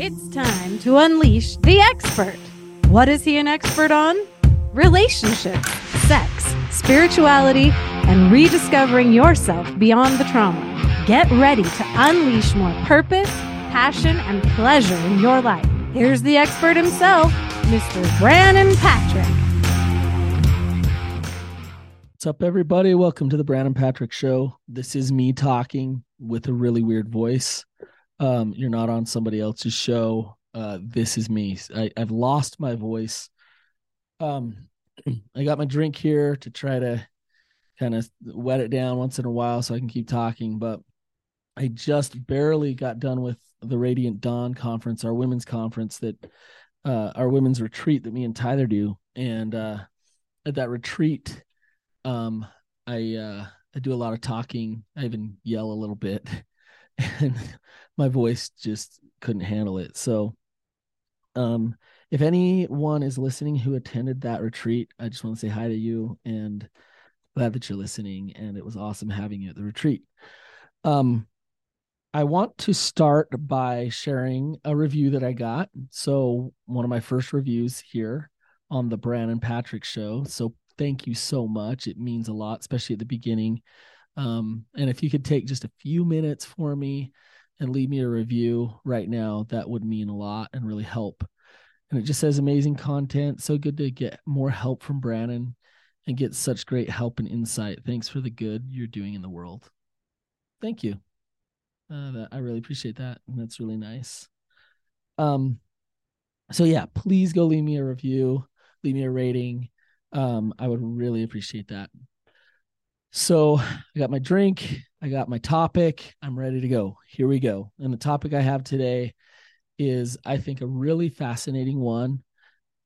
It's time to unleash the expert. What is he an expert on? Relationships, sex, spirituality, and rediscovering yourself beyond the trauma. Get ready to unleash more purpose, passion, and pleasure in your life. Here's the expert himself, Mr. Brannon Patrick. What's up, everybody? Welcome to the Brannon Patrick Show. This is me talking with a really weird voice. Um, you're not on somebody else's show. Uh, this is me. I, I've lost my voice. Um, I got my drink here to try to kind of wet it down once in a while so I can keep talking. But I just barely got done with the Radiant Dawn conference, our women's conference that uh, our women's retreat that me and Tyler do. And uh, at that retreat, um, I uh, I do a lot of talking. I even yell a little bit, and my voice just couldn't handle it. So, um, if anyone is listening who attended that retreat, I just want to say hi to you and glad that you're listening. And it was awesome having you at the retreat. Um, I want to start by sharing a review that I got. So, one of my first reviews here on the Brannon Patrick show. So, thank you so much. It means a lot, especially at the beginning. Um, and if you could take just a few minutes for me and leave me a review right now, that would mean a lot and really help. And it just says amazing content. So good to get more help from Brannon and get such great help and insight. Thanks for the good you're doing in the world. Thank you. Uh, that, I really appreciate that. And that's really nice. Um, so yeah, please go leave me a review, leave me a rating. Um, I would really appreciate that. So I got my drink, I got my topic, I'm ready to go. Here we go. And the topic I have today is, I think, a really fascinating one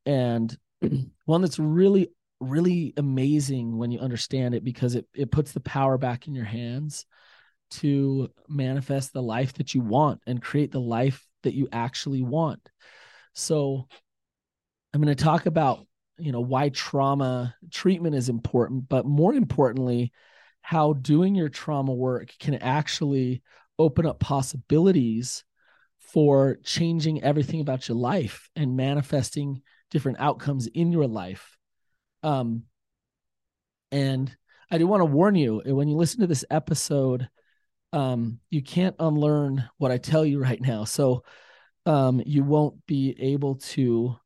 and one that's really, really amazing when you understand it because it, it puts the power back in your hands to manifest the life that you want and create the life that you actually want. So I'm going to talk about you know why trauma treatment is important but more importantly how doing your trauma work can actually open up possibilities for changing everything about your life and manifesting different outcomes in your life um and i do want to warn you when you listen to this episode um you can't unlearn what i tell you right now so um you won't be able to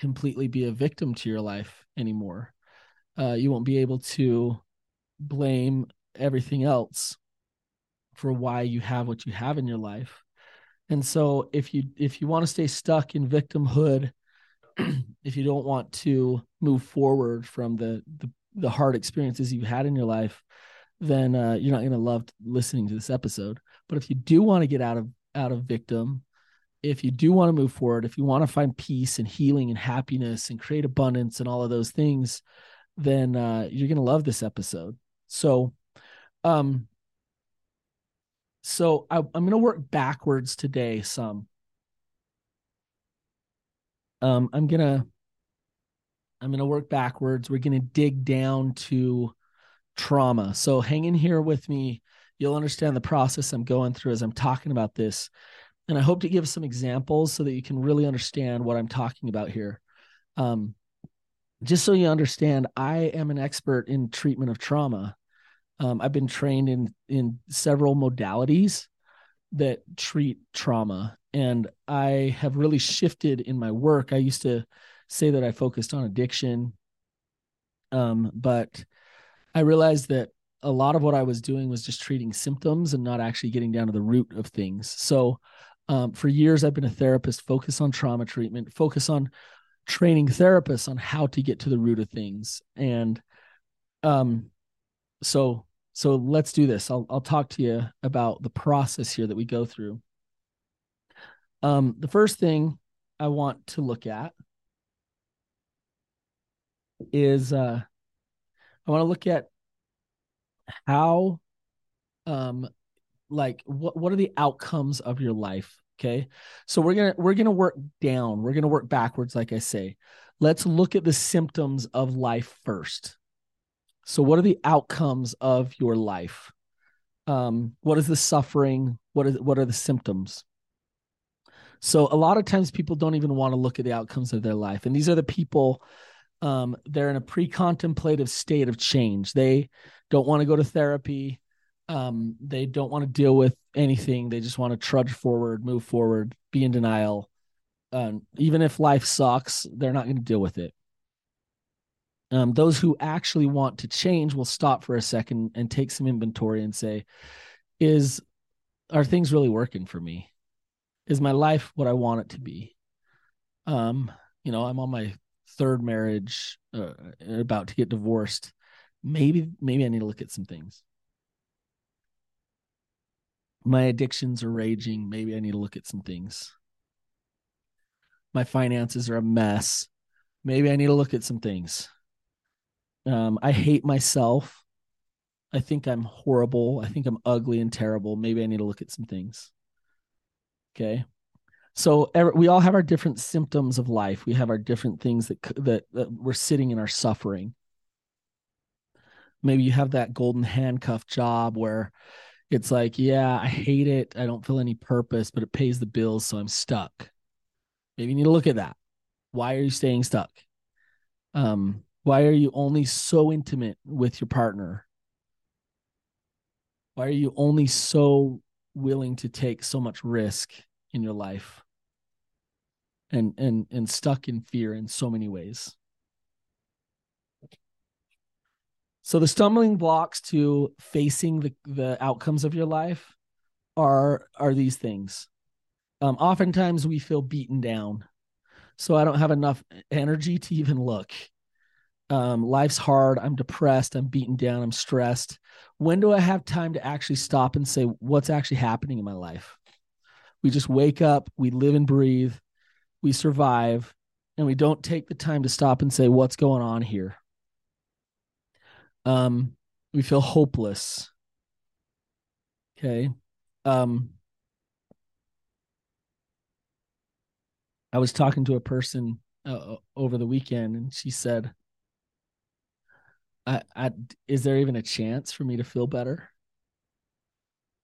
completely be a victim to your life anymore. Uh, you won't be able to blame everything else for why you have what you have in your life. And so if you if you want to stay stuck in victimhood, if you don't want to move forward from the the, the hard experiences you've had in your life, then uh, you're not going to love listening to this episode. But if you do want to get out of out of victim if you do want to move forward, if you want to find peace and healing and happiness and create abundance and all of those things, then uh, you're going to love this episode. So, um, so I, I'm going to work backwards today some. Um, I'm gonna I'm gonna work backwards. We're gonna dig down to trauma. So hang in here with me. You'll understand the process I'm going through as I'm talking about this and I hope to give some examples so that you can really understand what I'm talking about here. Um, just so you understand, I am an expert in treatment of trauma. Um, I've been trained in in several modalities that treat trauma, and I have really shifted in my work. I used to say that I focused on addiction, um, but I realized that a lot of what I was doing was just treating symptoms and not actually getting down to the root of things. So um, for years, I've been a therapist, focus on trauma treatment, focus on training therapists on how to get to the root of things. And um, so, so let's do this. I'll I'll talk to you about the process here that we go through. Um, the first thing I want to look at is uh, I want to look at how um like what what are the outcomes of your life okay so we're gonna we're gonna work down we're gonna work backwards like i say let's look at the symptoms of life first so what are the outcomes of your life um what is the suffering what is what are the symptoms So a lot of times people don't even want to look at the outcomes of their life. And these are the people um, they're in a pre-contemplative state of change. They don't want to go to therapy. Um, they don't want to deal with anything. They just want to trudge forward, move forward, be in denial. Um, even if life sucks, they're not going to deal with it. Um, those who actually want to change will stop for a second and take some inventory and say, "Is are things really working for me? Is my life what I want it to be?" Um, you know, I'm on my third marriage, uh, about to get divorced. Maybe, maybe I need to look at some things. My addictions are raging. Maybe I need to look at some things. My finances are a mess. Maybe I need to look at some things um, I hate myself. I think I'm horrible. I think I'm ugly and terrible. Maybe I need to look at some things. Okay. So we all have our different symptoms of life. We have our different things that, that that we're sitting in our suffering. Maybe you have that golden handcuff job where it's like, yeah, I hate it. I don't feel any purpose, but it pays the bills, so I'm stuck. Maybe you need to look at that. Why are you staying stuck? Um, why are you only so intimate with your partner? Why are you only so willing to take so much risk in your life? And and and stuck in fear in so many ways. So the stumbling blocks to facing the, the outcomes of your life are are these things. Um, oftentimes we feel beaten down. So I don't have enough energy to even look um, life's hard. I'm depressed. I'm beaten down. I'm stressed. When do I have time to actually stop and say, what's actually happening in my life? We just wake up, we live and breathe, we survive, and we don't take the time to stop and say, what's going on here? Um, we feel hopeless. Okay. Um, I was talking to a person uh, over the weekend, and she said, I, I is there even a chance for me to feel better?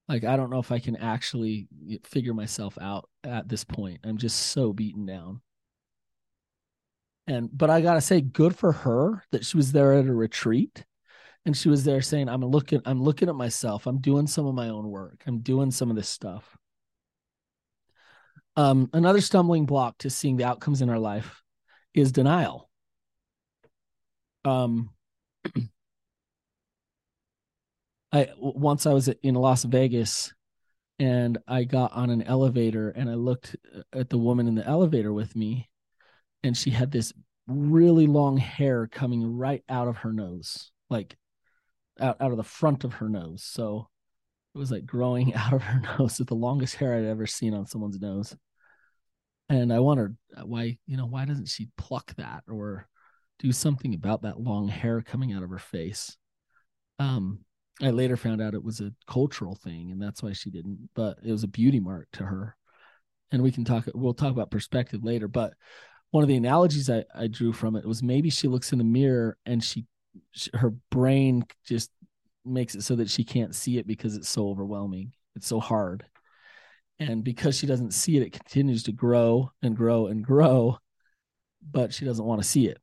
Like I don't know if I can actually figure myself out at this point. I'm just so beaten down. And but I gotta say, good for her that she was there at a retreat and she was there saying, I'm looking, I'm looking at myself. I'm doing some of my own work. I'm doing some of this stuff. Um, another stumbling block to seeing the outcomes in our life is denial. Um, I once I was in Las Vegas and I got on an elevator and I looked uh, at the woman in the elevator with me and she had this really long hair coming right out of her nose like out, out of the front of her nose. So it was like growing out of her nose. With the longest hair I'd ever seen on someone's nose. And I wondered uh, why you know why doesn't she pluck that or do something about that long hair coming out of her face. Um, I later found out it was a cultural thing, and that's why she didn't. But it was a beauty mark to her, and we can talk. We'll talk about perspective later. But one of the analogies I, I drew from it was maybe she looks in the mirror and she, she her brain just makes it so that she can't see it because it's so overwhelming. It's so hard, and because she doesn't see it, it continues to grow and grow and grow, but she doesn't want to see it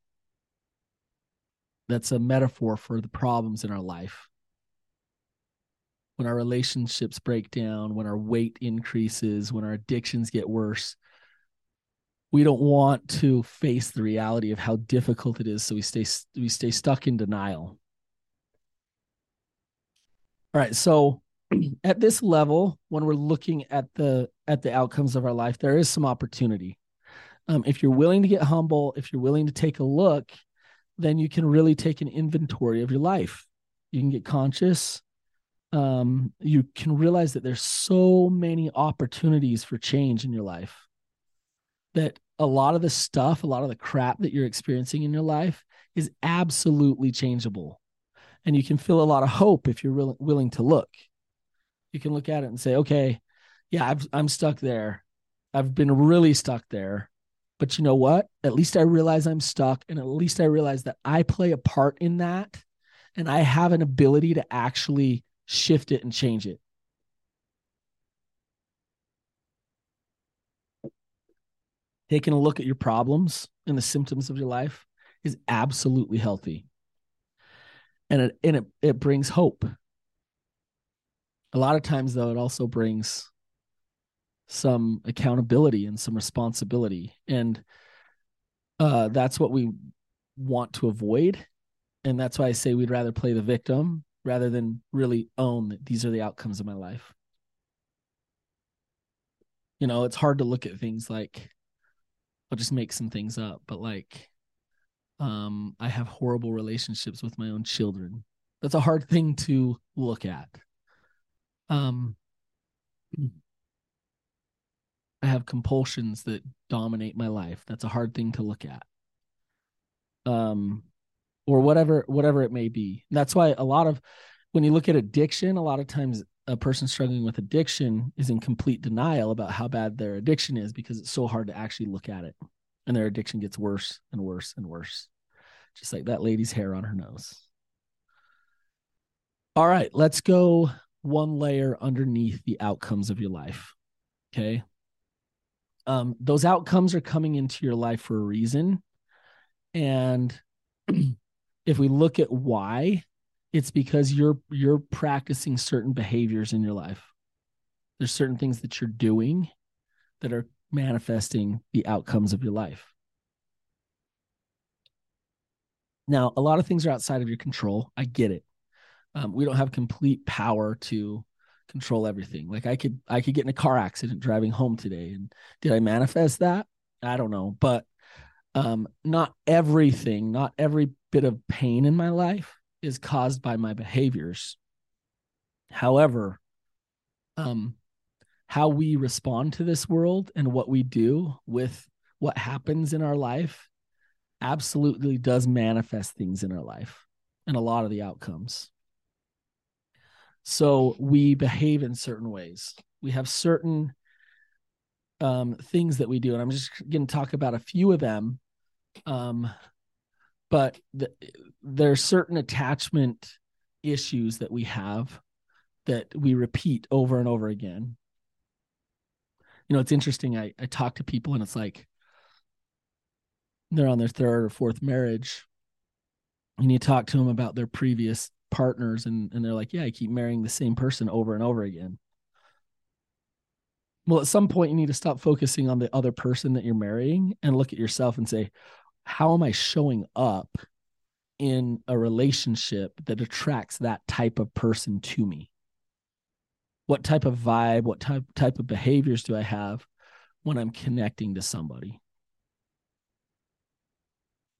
that's a metaphor for the problems in our life. When our relationships break down, when our weight increases, when our addictions get worse, we don't want to face the reality of how difficult it is, so we stay we stay stuck in denial. All right, so at this level, when we're looking at the at the outcomes of our life, there is some opportunity. Um, if you're willing to get humble, if you're willing to take a look then you can really take an inventory of your life. You can get conscious. Um, you can realize that there's so many opportunities for change in your life that a lot of the stuff, a lot of the crap that you're experiencing in your life is absolutely changeable. And you can feel a lot of hope if you're willing to look. You can look at it and say, okay, yeah, I've, I'm stuck there. I've been really stuck there. But you know what? At least I realize I'm stuck. And at least I realize that I play a part in that. And I have an ability to actually shift it and change it. taking a look at your problems and the symptoms of your life is absolutely healthy. And it and it, it brings hope. A lot of times though, it also brings some accountability and some responsibility. And uh, that's what we want to avoid. And that's why I say we'd rather play the victim rather than really own that these are the outcomes of my life. You know, it's hard to look at things like I'll just make some things up, but like um I have horrible relationships with my own children. That's a hard thing to look at. Um I have compulsions that dominate my life. That's a hard thing to look at. Um or whatever whatever it may be. That's why a lot of when you look at addiction, a lot of times a person struggling with addiction is in complete denial about how bad their addiction is because it's so hard to actually look at it. And their addiction gets worse and worse and worse. Just like that lady's hair on her nose. All right, let's go one layer underneath the outcomes of your life. Okay. Um, those outcomes are coming into your life for a reason. And if we look at why, it's because you're you're practicing certain behaviors in your life. There's certain things that you're doing that are manifesting the outcomes of your life. Now, a lot of things are outside of your control. I get it. Um, we don't have complete power to control everything. Like I could I could get in a car accident driving home today and did I manifest that? I don't know, but um not everything, not every bit of pain in my life is caused by my behaviors. However, um how we respond to this world and what we do with what happens in our life absolutely does manifest things in our life and a lot of the outcomes. So we behave in certain ways. We have certain um, things that we do, and I'm just going to talk about a few of them. Um, but the, there are certain attachment issues that we have that we repeat over and over again. You know, it's interesting. I, I talk to people, and it's like they're on their third or fourth marriage, and you talk to them about their previous partners and and they're like yeah i keep marrying the same person over and over again. Well at some point you need to stop focusing on the other person that you're marrying and look at yourself and say how am i showing up in a relationship that attracts that type of person to me? What type of vibe what type type of behaviors do i have when i'm connecting to somebody?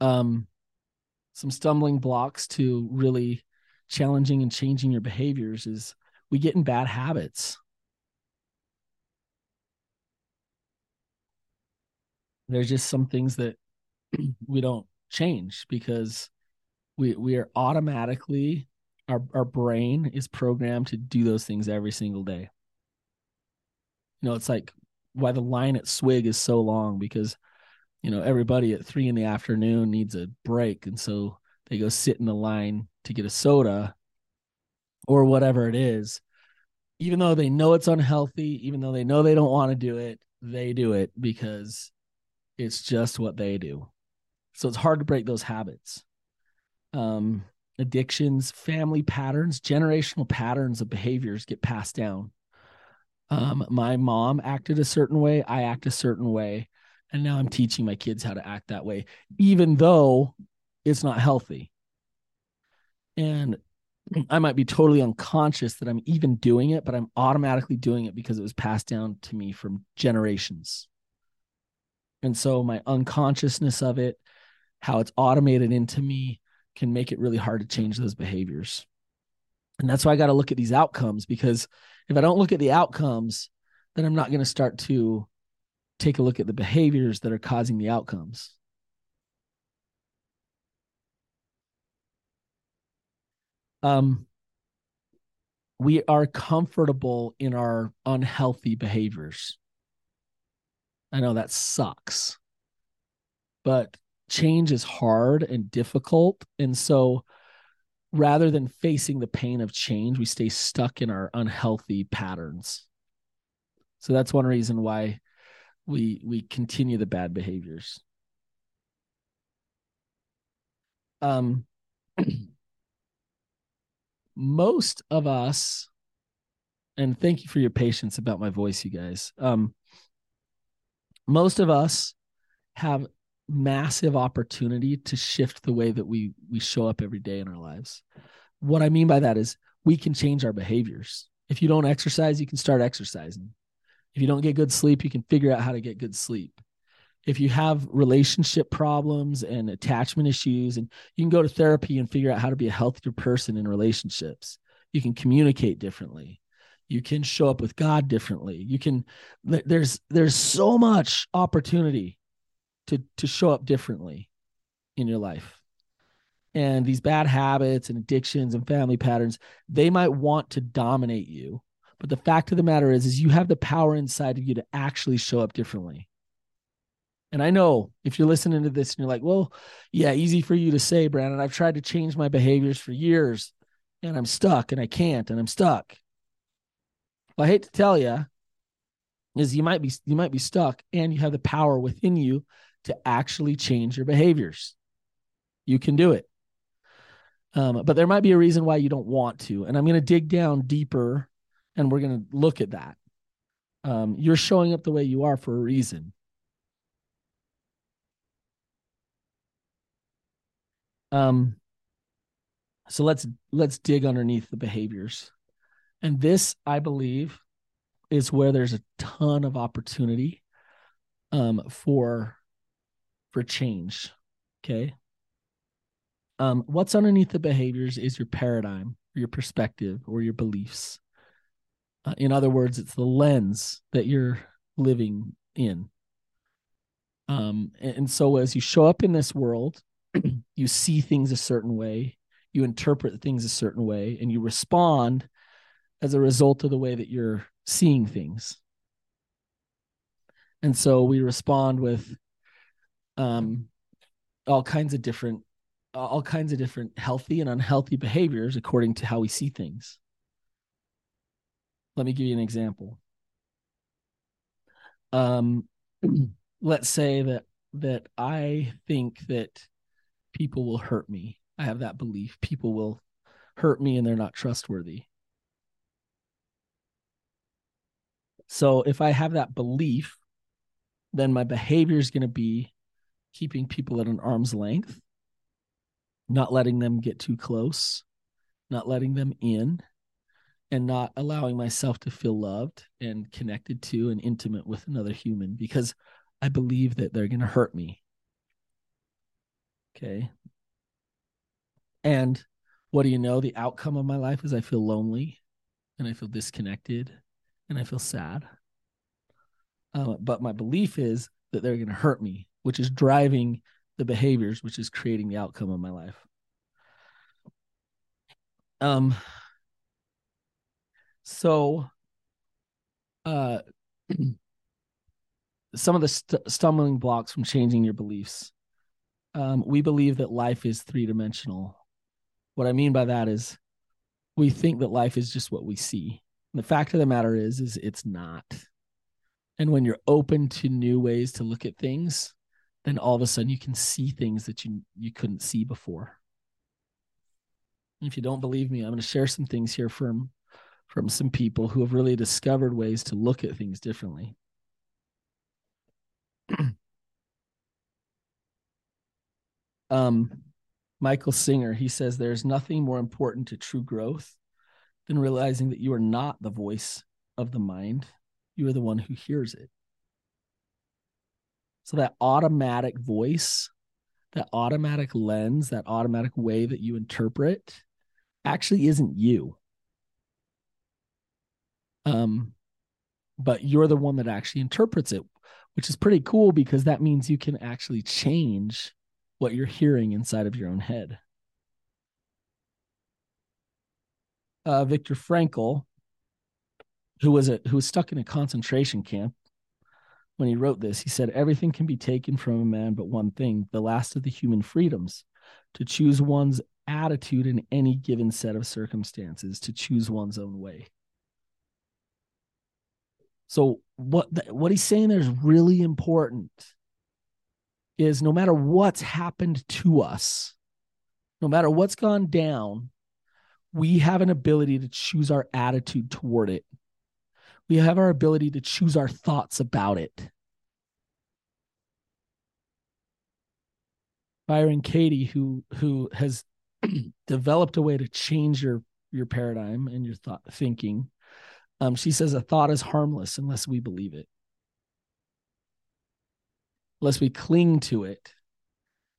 Um some stumbling blocks to really challenging and changing your behaviors is we get in bad habits. There's just some things that we don't change because we we are automatically our our brain is programmed to do those things every single day. You know, it's like why the line at Swig is so long because you know everybody at three in the afternoon needs a break, and so they go sit in the line to get a soda or whatever it is, even though they know it's unhealthy, even though they know they don't want to do it, they do it because it's just what they do. So it's hard to break those habits. Um, addictions, family patterns, generational patterns of behaviors get passed down. Um, my mom acted a certain way, I act a certain way, and now I'm teaching my kids how to act that way, even though it's not healthy. And I might be totally unconscious that I'm even doing it, but I'm automatically doing it because it was passed down to me from generations. And so my unconsciousness of it, how it's automated into me, can make it really hard to change those behaviors. And that's why I got to look at these outcomes because if I don't look at the outcomes, then I'm not going to start to take a look at the behaviors that are causing the outcomes. Um, we are comfortable in our unhealthy behaviors. I know that sucks, but change is hard and difficult. And so rather than facing the pain of change, we stay stuck in our unhealthy patterns. So that's one reason why we we continue the bad behaviors. Um most of us and thank you for your patience about my voice you guys. Um most of us have massive opportunity to shift the way that we we show up every day in our lives. What I mean by that is we can change our behaviors. If you don't exercise, you can start exercising. If you don't get good sleep, you can figure out how to get good sleep. If you have relationship problems and attachment issues, and you can go to therapy and figure out how to be a healthier person in relationships, you can communicate differently. You can show up with God differently. You can there's there's so much opportunity to to show up differently in your life and these bad habits and addictions and family patterns they might want to dominate you but the fact of the matter is is you have the power inside of you to actually show up differently and i know if you're listening to this and you're like well yeah easy for you to say Brannon i've tried to change my behaviors for years and i'm stuck and i can't and i'm stuck well i hate to tell you is you might be you might be stuck and you have the power within you to actually change your behaviors you can do it um, but there might be a reason why you don't want to. And I'm going to dig down deeper and we're going to look at that. Um, you're showing up the way you are for a reason. Um, so let's let's dig underneath the behaviors. And this, I believe, is where there's a ton of opportunity um, for for change. Okay um, what's underneath the behaviors is your paradigm, or your perspective, or your beliefs. Uh, in other words, it's the lens that you're living in. Um, and, and so as you show up in this world, you see things a certain way, you interpret things a certain way, and you respond as a result of the way that you're seeing things. And so we respond with um, all kinds of different all kinds of different healthy and unhealthy behaviors according to how we see things. Let me give you an example. Um, let's say that that I think that people will hurt me. I have that belief people will hurt me and they're not trustworthy. So if I have that belief, then my behavior is going to be keeping people at an arm's length not letting them get too close, not letting them in, and not allowing myself to feel loved and connected to and intimate with another human because I believe that they're going to hurt me. Okay. And what do you know? The outcome of my life is I feel lonely and I feel disconnected and I feel sad. Uh, but my belief is that they're going to hurt me, which is driving the behaviors, which is creating the outcome of my life. Um, so, uh, some of the st- stumbling blocks from changing your beliefs. Um, we believe that life is three dimensional. What I mean by that is we think that life is just what we see. And the fact of the matter is, is it's not. And when you're open to new ways to look at things, then all of a sudden you can see things that you you couldn't see before. If you don't believe me, I'm going to share some things here from from some people who have really discovered ways to look at things differently. um Michael Singer, he says there's nothing more important to true growth than realizing that you are not the voice of the mind. You are the one who hears it. So that automatic voice, that automatic lens, that automatic way that you interpret actually isn't you. Um, but you're the one that actually interprets it, which is pretty cool because that means you can actually change what you're hearing inside of your own head. Uh, Viktor Frankl, who was a who was stuck in a concentration camp, when he wrote this, he said, Everything can be taken from a man but one thing, the last of the human freedoms, to choose one's attitude in any given set of circumstances, to choose one's own way. So what what he's saying there is really important is no matter what's happened to us, no matter what's gone down, we have an ability to choose our attitude toward it. We have our ability to choose our thoughts about it. Byron Katie, who who has developed a way to change your your paradigm and your thought thinking. Um, she says a thought is harmless unless we believe it, unless we cling to it,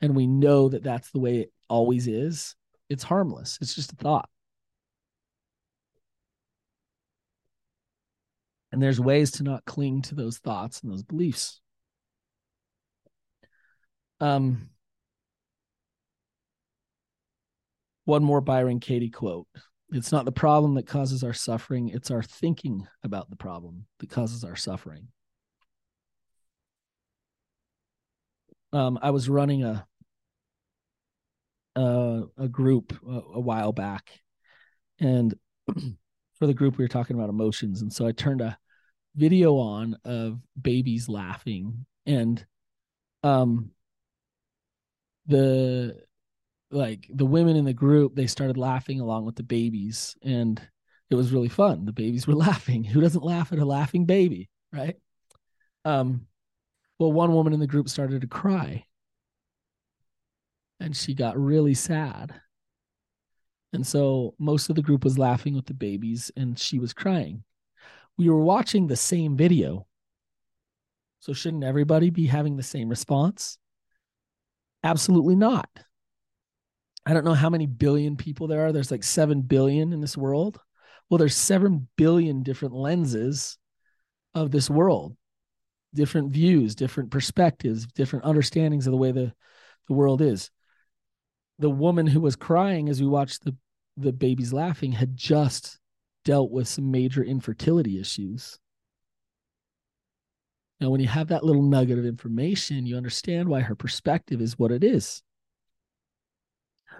and we know that that's the way it always is. It's harmless. It's just a thought. And there's ways to not cling to those thoughts and those beliefs. Um, one more Byron Katie quote. It's not the problem that causes our suffering, it's our thinking about the problem that causes our suffering. Um, I was running a a, a group a, a while back, and for the group we were talking about emotions, and so I turned a video on of babies laughing. And um the like the women in the group they started laughing along with the babies. And it was really fun. The babies were laughing. Who doesn't laugh at a laughing baby right? Um well one woman in the group started to cry and she got really sad and so most of the group was laughing with the babies and she was crying we were watching the same video. So shouldn't everybody be having the same response? Absolutely not. I don't know how many billion people there are. There's like 7 billion in this world. Well, there's 7 billion different lenses of this world, different views, different perspectives, different understandings of the way the, the world is. The woman who was crying as we watched the, the babies laughing had just dealt with some major infertility issues. Now, when you have that little nugget of information, you understand why her perspective is what it is.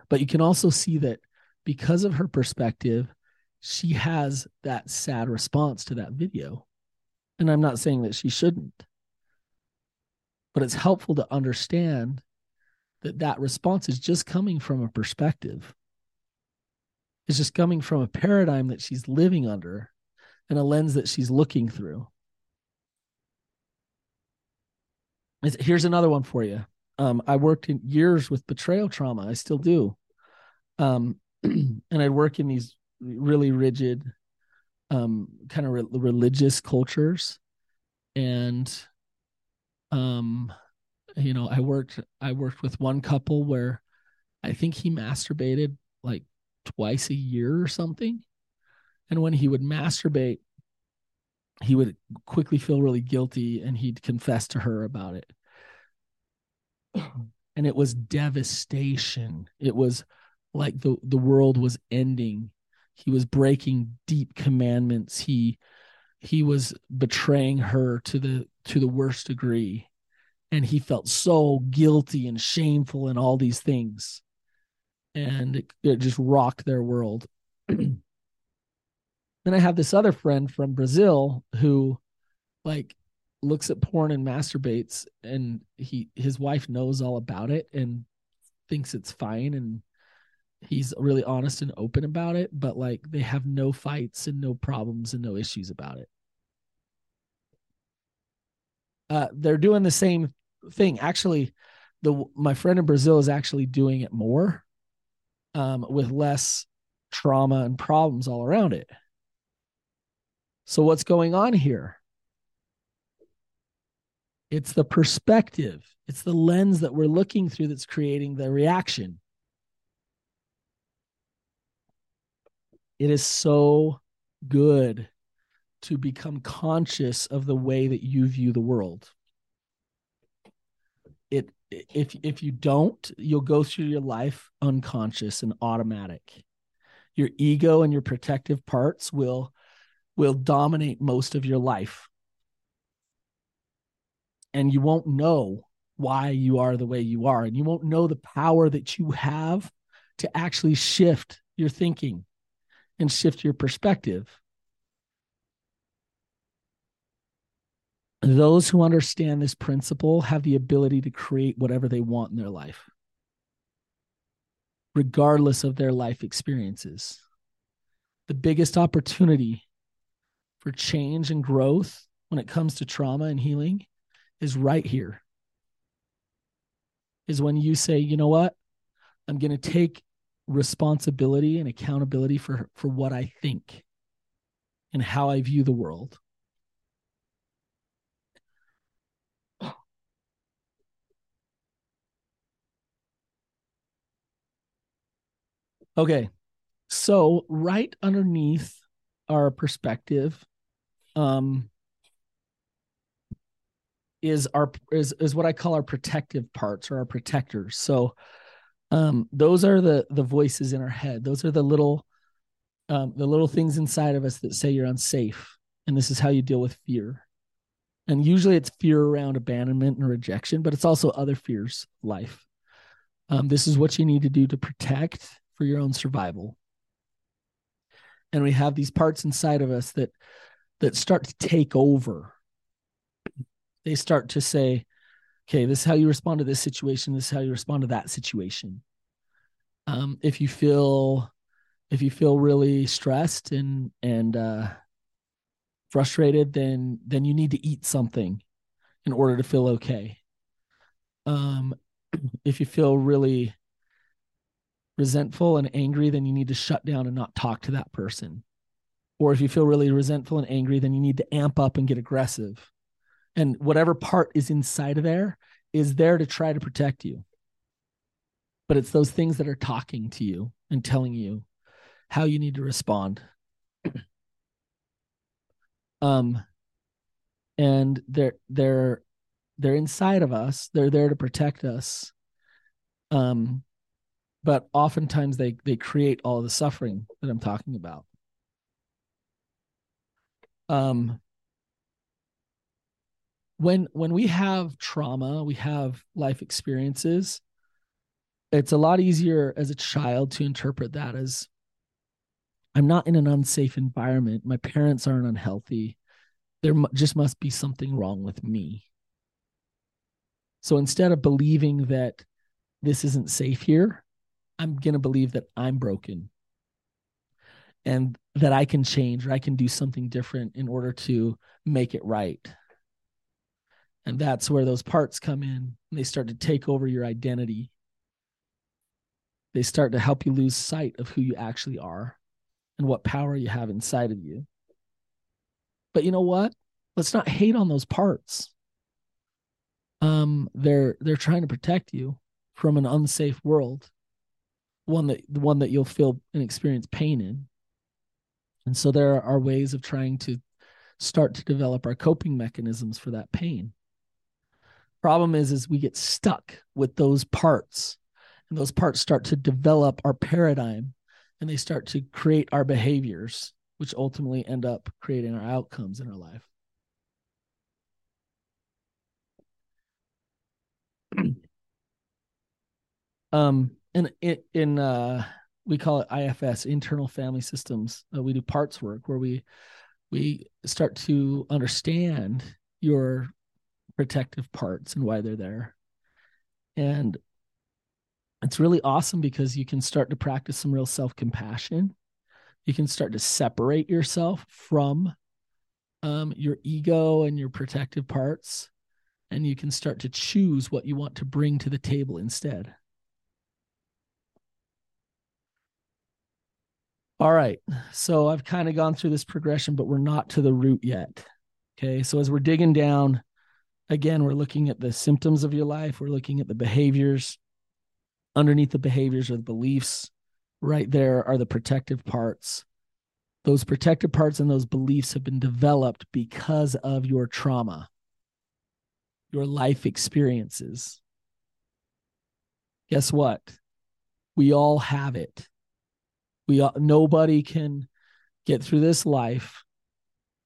But you can also see that because of her perspective, she has that sad response to that video. And I'm not saying that she shouldn't, but it's helpful to understand that that response is just coming from a perspective It's just coming from a paradigm that she's living under and a lens that she's looking through. Here's another one for you. Um, I worked in years with betrayal trauma. I still do. Um, and I work in these really rigid, um, kind of re- religious cultures. And, um, you know, I worked, I worked with one couple where I think he masturbated like twice a year or something. And when he would masturbate, he would quickly feel really guilty and he'd confess to her about it. And it was devastation. It was like the, the world was ending. He was breaking deep commandments. He he was betraying her to the to the worst degree. And he felt so guilty and shameful and all these things and it, it just rocked their world. then I have this other friend from Brazil who like looks at porn and masturbates and he his wife knows all about it and thinks it's fine and he's really honest and open about it but like they have no fights and no problems and no issues about it uh they're doing the same thing actually the my friend in brazil is actually doing it more um, with less trauma and problems all around it. So, what's going on here? It's the perspective, it's the lens that we're looking through that's creating the reaction. It is so good to become conscious of the way that you view the world. It if if you don't, you'll go through your life unconscious and automatic. Your ego and your protective parts will will dominate most of your life. And you won't know why you are the way you are and you won't know the power that you have to actually shift your thinking and shift your perspective. those who understand this principle have the ability to create whatever they want in their life, regardless of their life experiences. The biggest opportunity for change and growth when it comes to trauma and healing is right here. Is when you say, you know what? I'm going to take responsibility and accountability for for what I think and how I view the world. Okay. So right underneath our perspective um is our is is what I call our protective parts or our protectors. So um those are the the voices in our head. Those are the little um the little things inside of us that say you're unsafe and this is how you deal with fear. And usually it's fear around abandonment and rejection, but it's also other fears life. Um, this is what you need to do to protect for your own survival. And we have these parts inside of us that that start to take over. They start to say, okay, this is how you respond to this situation, this is how you respond to that situation. Um, if you feel if you feel really stressed and and uh frustrated, then then you need to eat something in order to feel okay. Um if you feel really resentful and angry, then you need to shut down and not talk to that person. Or if you feel really resentful and angry, then you need to amp up and get aggressive. And whatever part is inside of there is there to try to protect you. But it's those things that are talking to you and telling you how you need to respond. um and they're they're they're inside of us. They're there to protect us. Um but oftentimes they they create all the suffering that I'm talking about. Um, when when we have trauma, we have life experiences. It's a lot easier as a child to interpret that as I'm not in an unsafe environment. My parents aren't unhealthy. There just must be something wrong with me. So instead of believing that this isn't safe here, I'm going to believe that I'm broken and that I can change or I can do something different in order to make it right. And that's where those parts come in and they start to take over your identity. They start to help you lose sight of who you actually are and what power you have inside of you. But you know what? Let's not hate on those parts. Um, they're they're trying to protect you from an unsafe world one that the one that you'll feel and experience pain in and so there are ways of trying to start to develop our coping mechanisms for that pain problem is is we get stuck with those parts and those parts start to develop our paradigm and they start to create our behaviors which ultimately end up creating our outcomes in our life um and in in uh we call it IFS, internal family systems. Uh, we do parts work where we we start to understand your protective parts and why they're there. And it's really awesome because you can start to practice some real self-compassion. You can start to separate yourself from um, your ego and your protective parts, and you can start to choose what you want to bring to the table instead. All right. So I've kind of gone through this progression, but we're not to the root yet. Okay. So as we're digging down, again, we're looking at the symptoms of your life, we're looking at the behaviors. Underneath the behaviors are the beliefs. Right there are the protective parts. Those protective parts and those beliefs have been developed because of your trauma, your life experiences. Guess what? We all have it we nobody can get through this life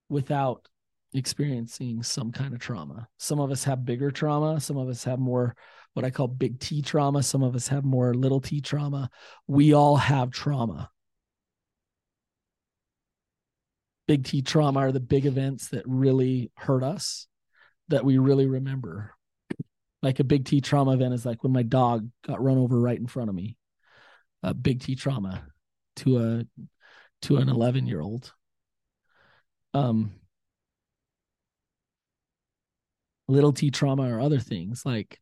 without experiencing some kind of trauma. Some of us have bigger trauma, some of us have more what I call big T trauma, some of us have more little T trauma. We all have trauma. Big T trauma are the big events that really hurt us. that we really remember. Like a big T trauma event is like when my dog got run over right in front of me. A big T trauma to a to an 11 year old. Um, little T trauma or other things like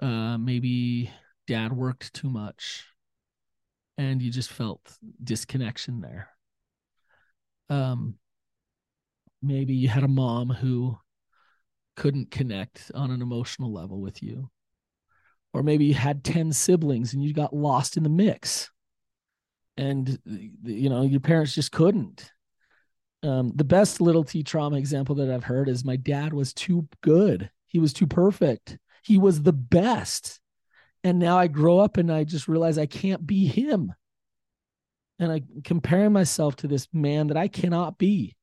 uh, maybe dad worked too much and you just felt disconnection there. Um, maybe you had a mom who couldn't connect on an emotional level with you. Or maybe you had 10 siblings and you got lost in the mix. And you know, your parents just couldn't. Um, the best little T trauma example that I've heard is my dad was too good. He was too perfect. He was the best. And now I grow up and I just realize I can't be him. And I comparing myself to this man that I cannot be.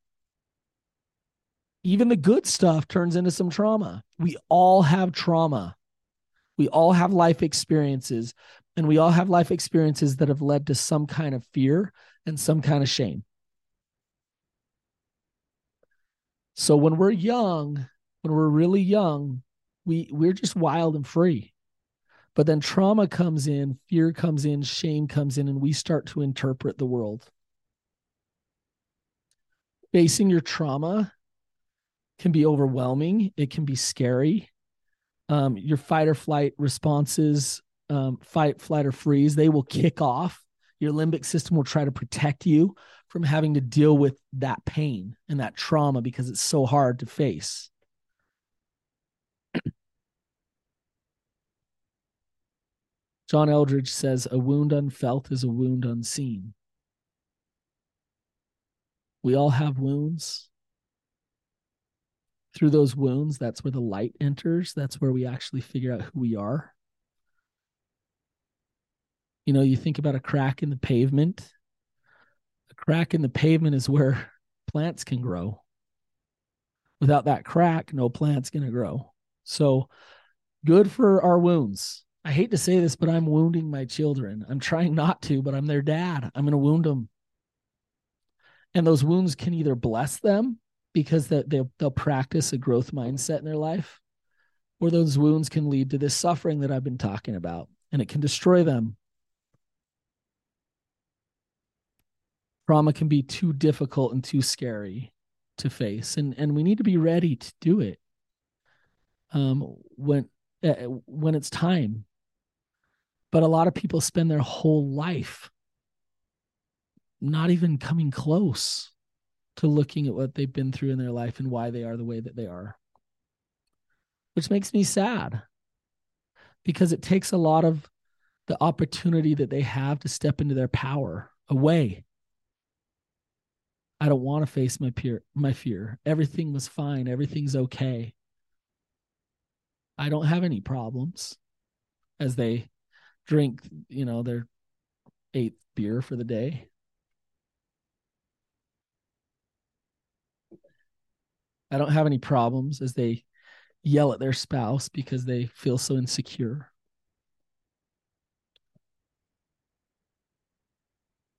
Even the good stuff turns into some trauma. We all have trauma. We all have life experiences, and we all have life experiences that have led to some kind of fear and some kind of shame. So when we're young, when we're really young, we we're just wild and free. But then trauma comes in, fear comes in, shame comes in, and we start to interpret the world. Facing your trauma can be overwhelming, it can be scary. Um, your fight or flight responses, um, fight, flight, or freeze, they will kick off. Your limbic system will try to protect you from having to deal with that pain and that trauma because it's so hard to face. John Eldredge says, A wound unfelt is a wound unseen. We all have wounds. Through those wounds, that's where the light enters. That's where we actually figure out who we are. You know, you think about a crack in the pavement. Crack in the pavement is where plants can grow. Without that crack, no plant's going to grow. So, good for our wounds. I hate to say this, but I'm wounding my children. I'm trying not to, but I'm their dad. I'm going to wound them. And those wounds can either bless them because they'll, they'll practice a growth mindset in their life, or those wounds can lead to this suffering that I've been talking about, and it can destroy them. Trauma can be too difficult and too scary to face, and, and we need to be ready to do it um, when uh, when it's time but a lot of people spend their whole life not even coming close to looking at what they've been through in their life and why they are the way that they are. Which makes me sad because it takes a lot of the opportunity that they have to step into their power away. I don't want to face my peer, my fear. Everything was fine. Everything's okay. I don't have any problems as they drink, you know, their eighth beer for the day. I don't have any problems as they yell at their spouse because they feel so insecure.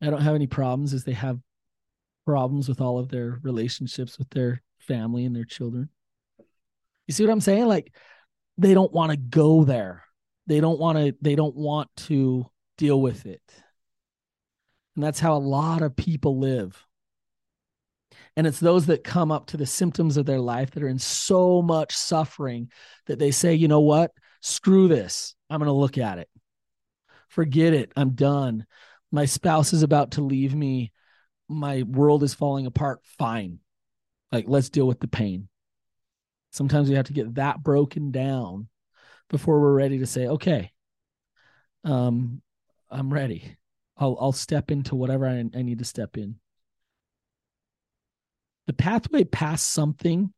I don't have any problems as they have problems with all of their relationships with their family and their children. You see what I'm saying? Like they don't want to go there. They don't want to they don't want to deal with it. And that's how a lot of people live. And it's those that come up to the symptoms of their life that are in so much suffering that they say you know what? Screw this. I'm going to look at it. Forget it. I'm done. My spouse is about to leave me my world is falling apart fine like let's deal with the pain sometimes we have to get that broken down before we're ready to say, okay, um, I'm ready. I'll I'll step into whatever I, I need to step in. The pathway past something,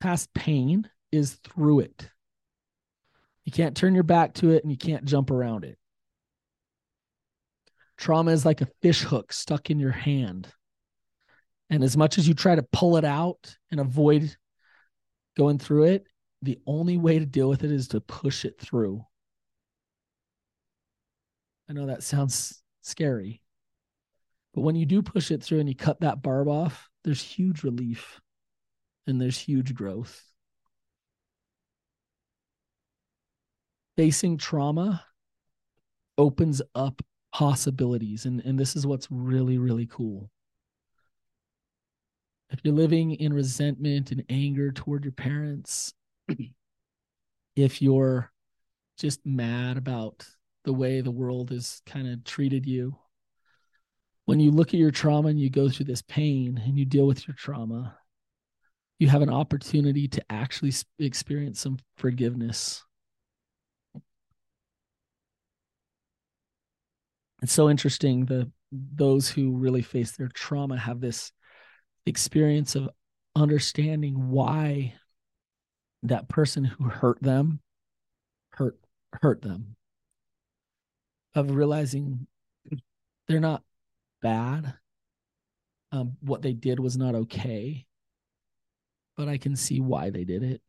past pain, is through it. You can't turn your back to it and you can't jump around it. Trauma is like a fish hook stuck in your hand. And as much as you try to pull it out and avoid going through it, the only way to deal with it is to push it through. I know that sounds scary, but when you do push it through and you cut that barb off, there's huge relief and there's huge growth. Facing trauma opens up possibilities and and this is what's really really cool. If you're living in resentment and anger toward your parents if you're just mad about the way the world has kind of treated you when you look at your trauma and you go through this pain and you deal with your trauma you have an opportunity to actually experience some forgiveness it's so interesting the those who really face their trauma have this experience of understanding why that person who hurt them hurt hurt them. Of realizing they're not bad. Um, what they did was not okay but i can see why they did it.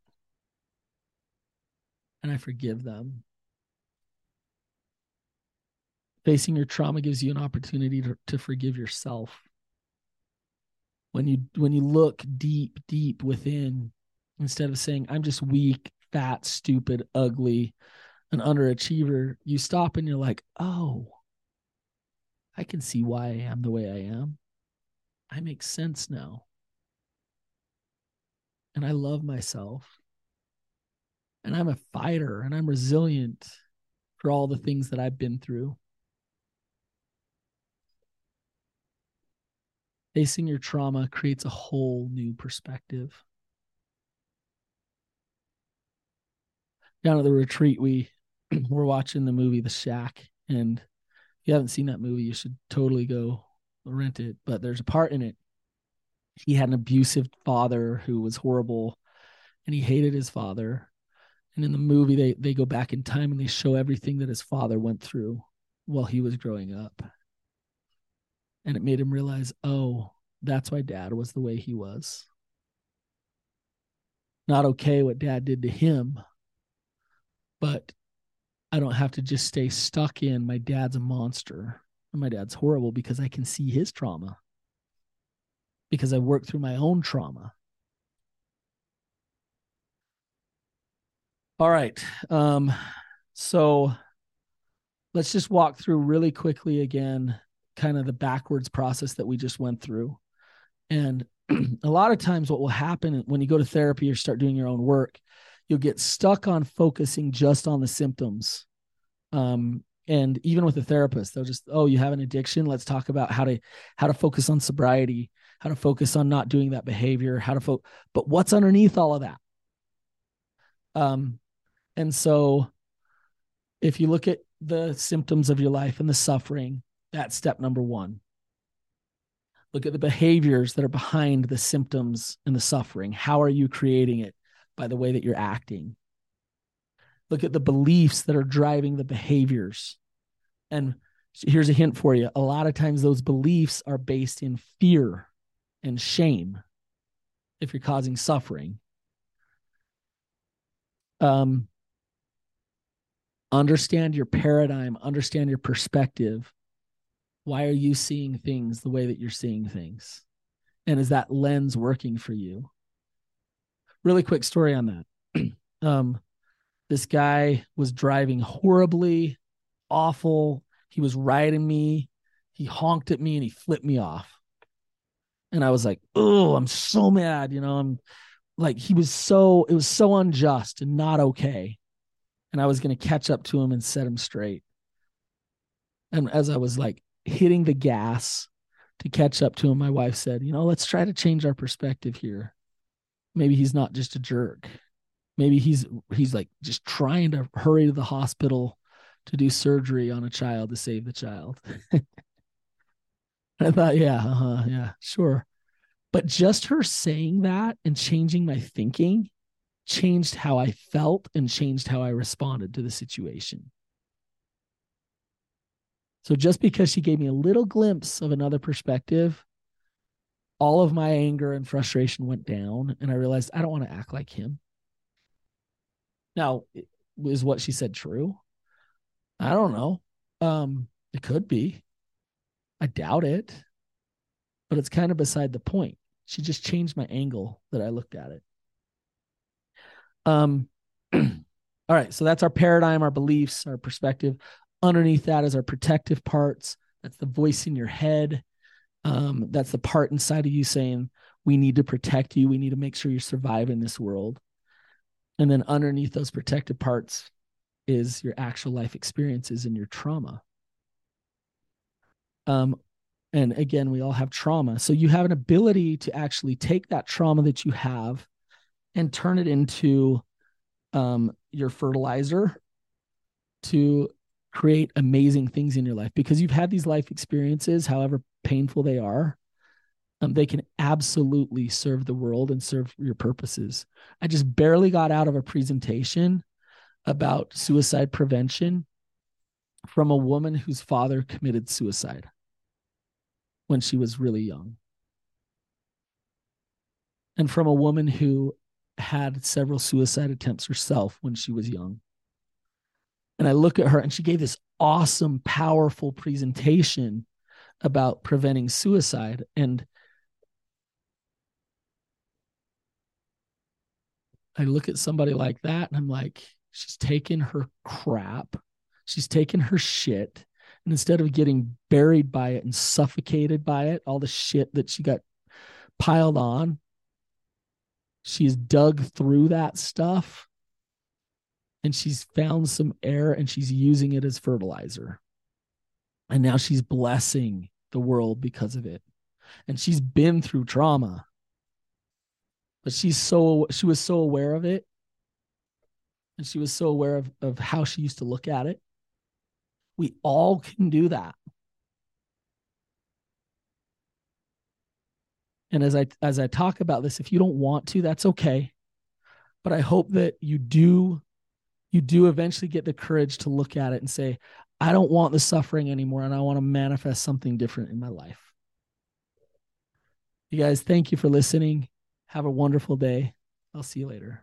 And i forgive them facing your trauma gives you an opportunity to, to forgive yourself. When you when you look deep deep within instead of saying i'm just weak fat stupid ugly an underachiever you stop and you're like oh i can see why i am the way i am. I make sense now. And i love myself. And i'm a fighter and i'm resilient for all the things that i've been through facing your trauma creates a whole new perspective. Down at the retreat, we were watching the movie The Shack, and if you haven't seen that movie, you should totally go rent it. But there's a part in it. He had an abusive father who was horrible, and he hated his father. And in the movie, they they go back in time and they show everything that his father went through while he was growing up and it made him realize, oh, that's why dad was the way he was. Not okay what dad did to him, but I don't have to just stay stuck in my dad's a monster and my dad's horrible because I can see his trauma because I worked through my own trauma. All right. Um, so let's just walk through really quickly again kind of the backwards process that we just went through. And a lot of times, what will happen when you go to therapy or start doing your own work, you'll get stuck on focusing just on the symptoms. Um, and even with a therapist, they'll just, oh, you have an addiction. Let's talk about how to how to focus on sobriety, how to focus on not doing that behavior, how to focus. But what's underneath all of that? Um, and so, if you look at the symptoms of your life and the suffering, that's step number one. Look at the behaviors that are behind the symptoms and the suffering. How are you creating it by the way that you're acting? Look at the beliefs that are driving the behaviors. And here's a hint for you a lot of times those beliefs are based in fear and shame if you're causing suffering. Um, understand your paradigm, understand your perspective, why are you seeing things the way that you're seeing things? And is that lens working for you? Really quick story on that. Um this guy was driving horribly awful. He was riding me. He honked at me and he flipped me off. And i was like oh i'm so mad you know? I'm like he was so it was so unjust and not okay. And i was going to catch up to him and set him straight. And as i was like hitting the gas to catch up to him, my wife said, you know, let's try to change our perspective here. Maybe he's not just a jerk. Maybe he's he's like just trying to hurry to the hospital to do surgery on a child to save the child. I thought, yeah, uh-huh, yeah, sure. But just her saying that and changing my thinking changed how I felt and changed how I responded to the situation. So just because she gave me a little glimpse of another perspective, all of my anger and frustration went down. And I realized I don't want to act like him. Now, is what she said true? I don't know. Um, it could be. I doubt it. But it's kind of beside the point. She just changed my angle that I looked at it. Um All right, so that's our paradigm, our beliefs, our perspective. Underneath that is our protective parts. That's the voice in your head. Um, that's the part inside of you saying, we need to protect you. We need to make sure you survive in this world. And then underneath those protective parts is your actual life experiences and your trauma. Um, and again, we all have trauma. So you have an ability to actually take that trauma that you have and turn it into um, your fertilizer to create amazing things in your life because you've had these life experiences, however painful they are. Um, they can absolutely serve the world and serve your purposes. I just barely got out of a presentation about suicide prevention from a woman whose father committed suicide when she was really young. And from a woman who had several suicide attempts herself when she was young. And I look at her and she gave this awesome, powerful presentation about preventing suicide. And I look at somebody like that and I'm like, she's taken her crap, she's taken her shit. And instead of getting buried by it and suffocated by it, all the shit that she got piled on, she's dug through that stuff and she's found some air and she's using it as fertilizer. And now she's blessing the world because of it. And she's been through trauma. But she's so she was so aware of it. And she was so aware of, of how she used to look at it. We all can do that. And as I as I talk about this, if you don't want to, that's okay. But I hope that you do you do eventually get the courage to look at it and say, I don't want the suffering anymore and I want to manifest something different in my life. You guys, thank you for listening. Have a wonderful day. I'll see you later.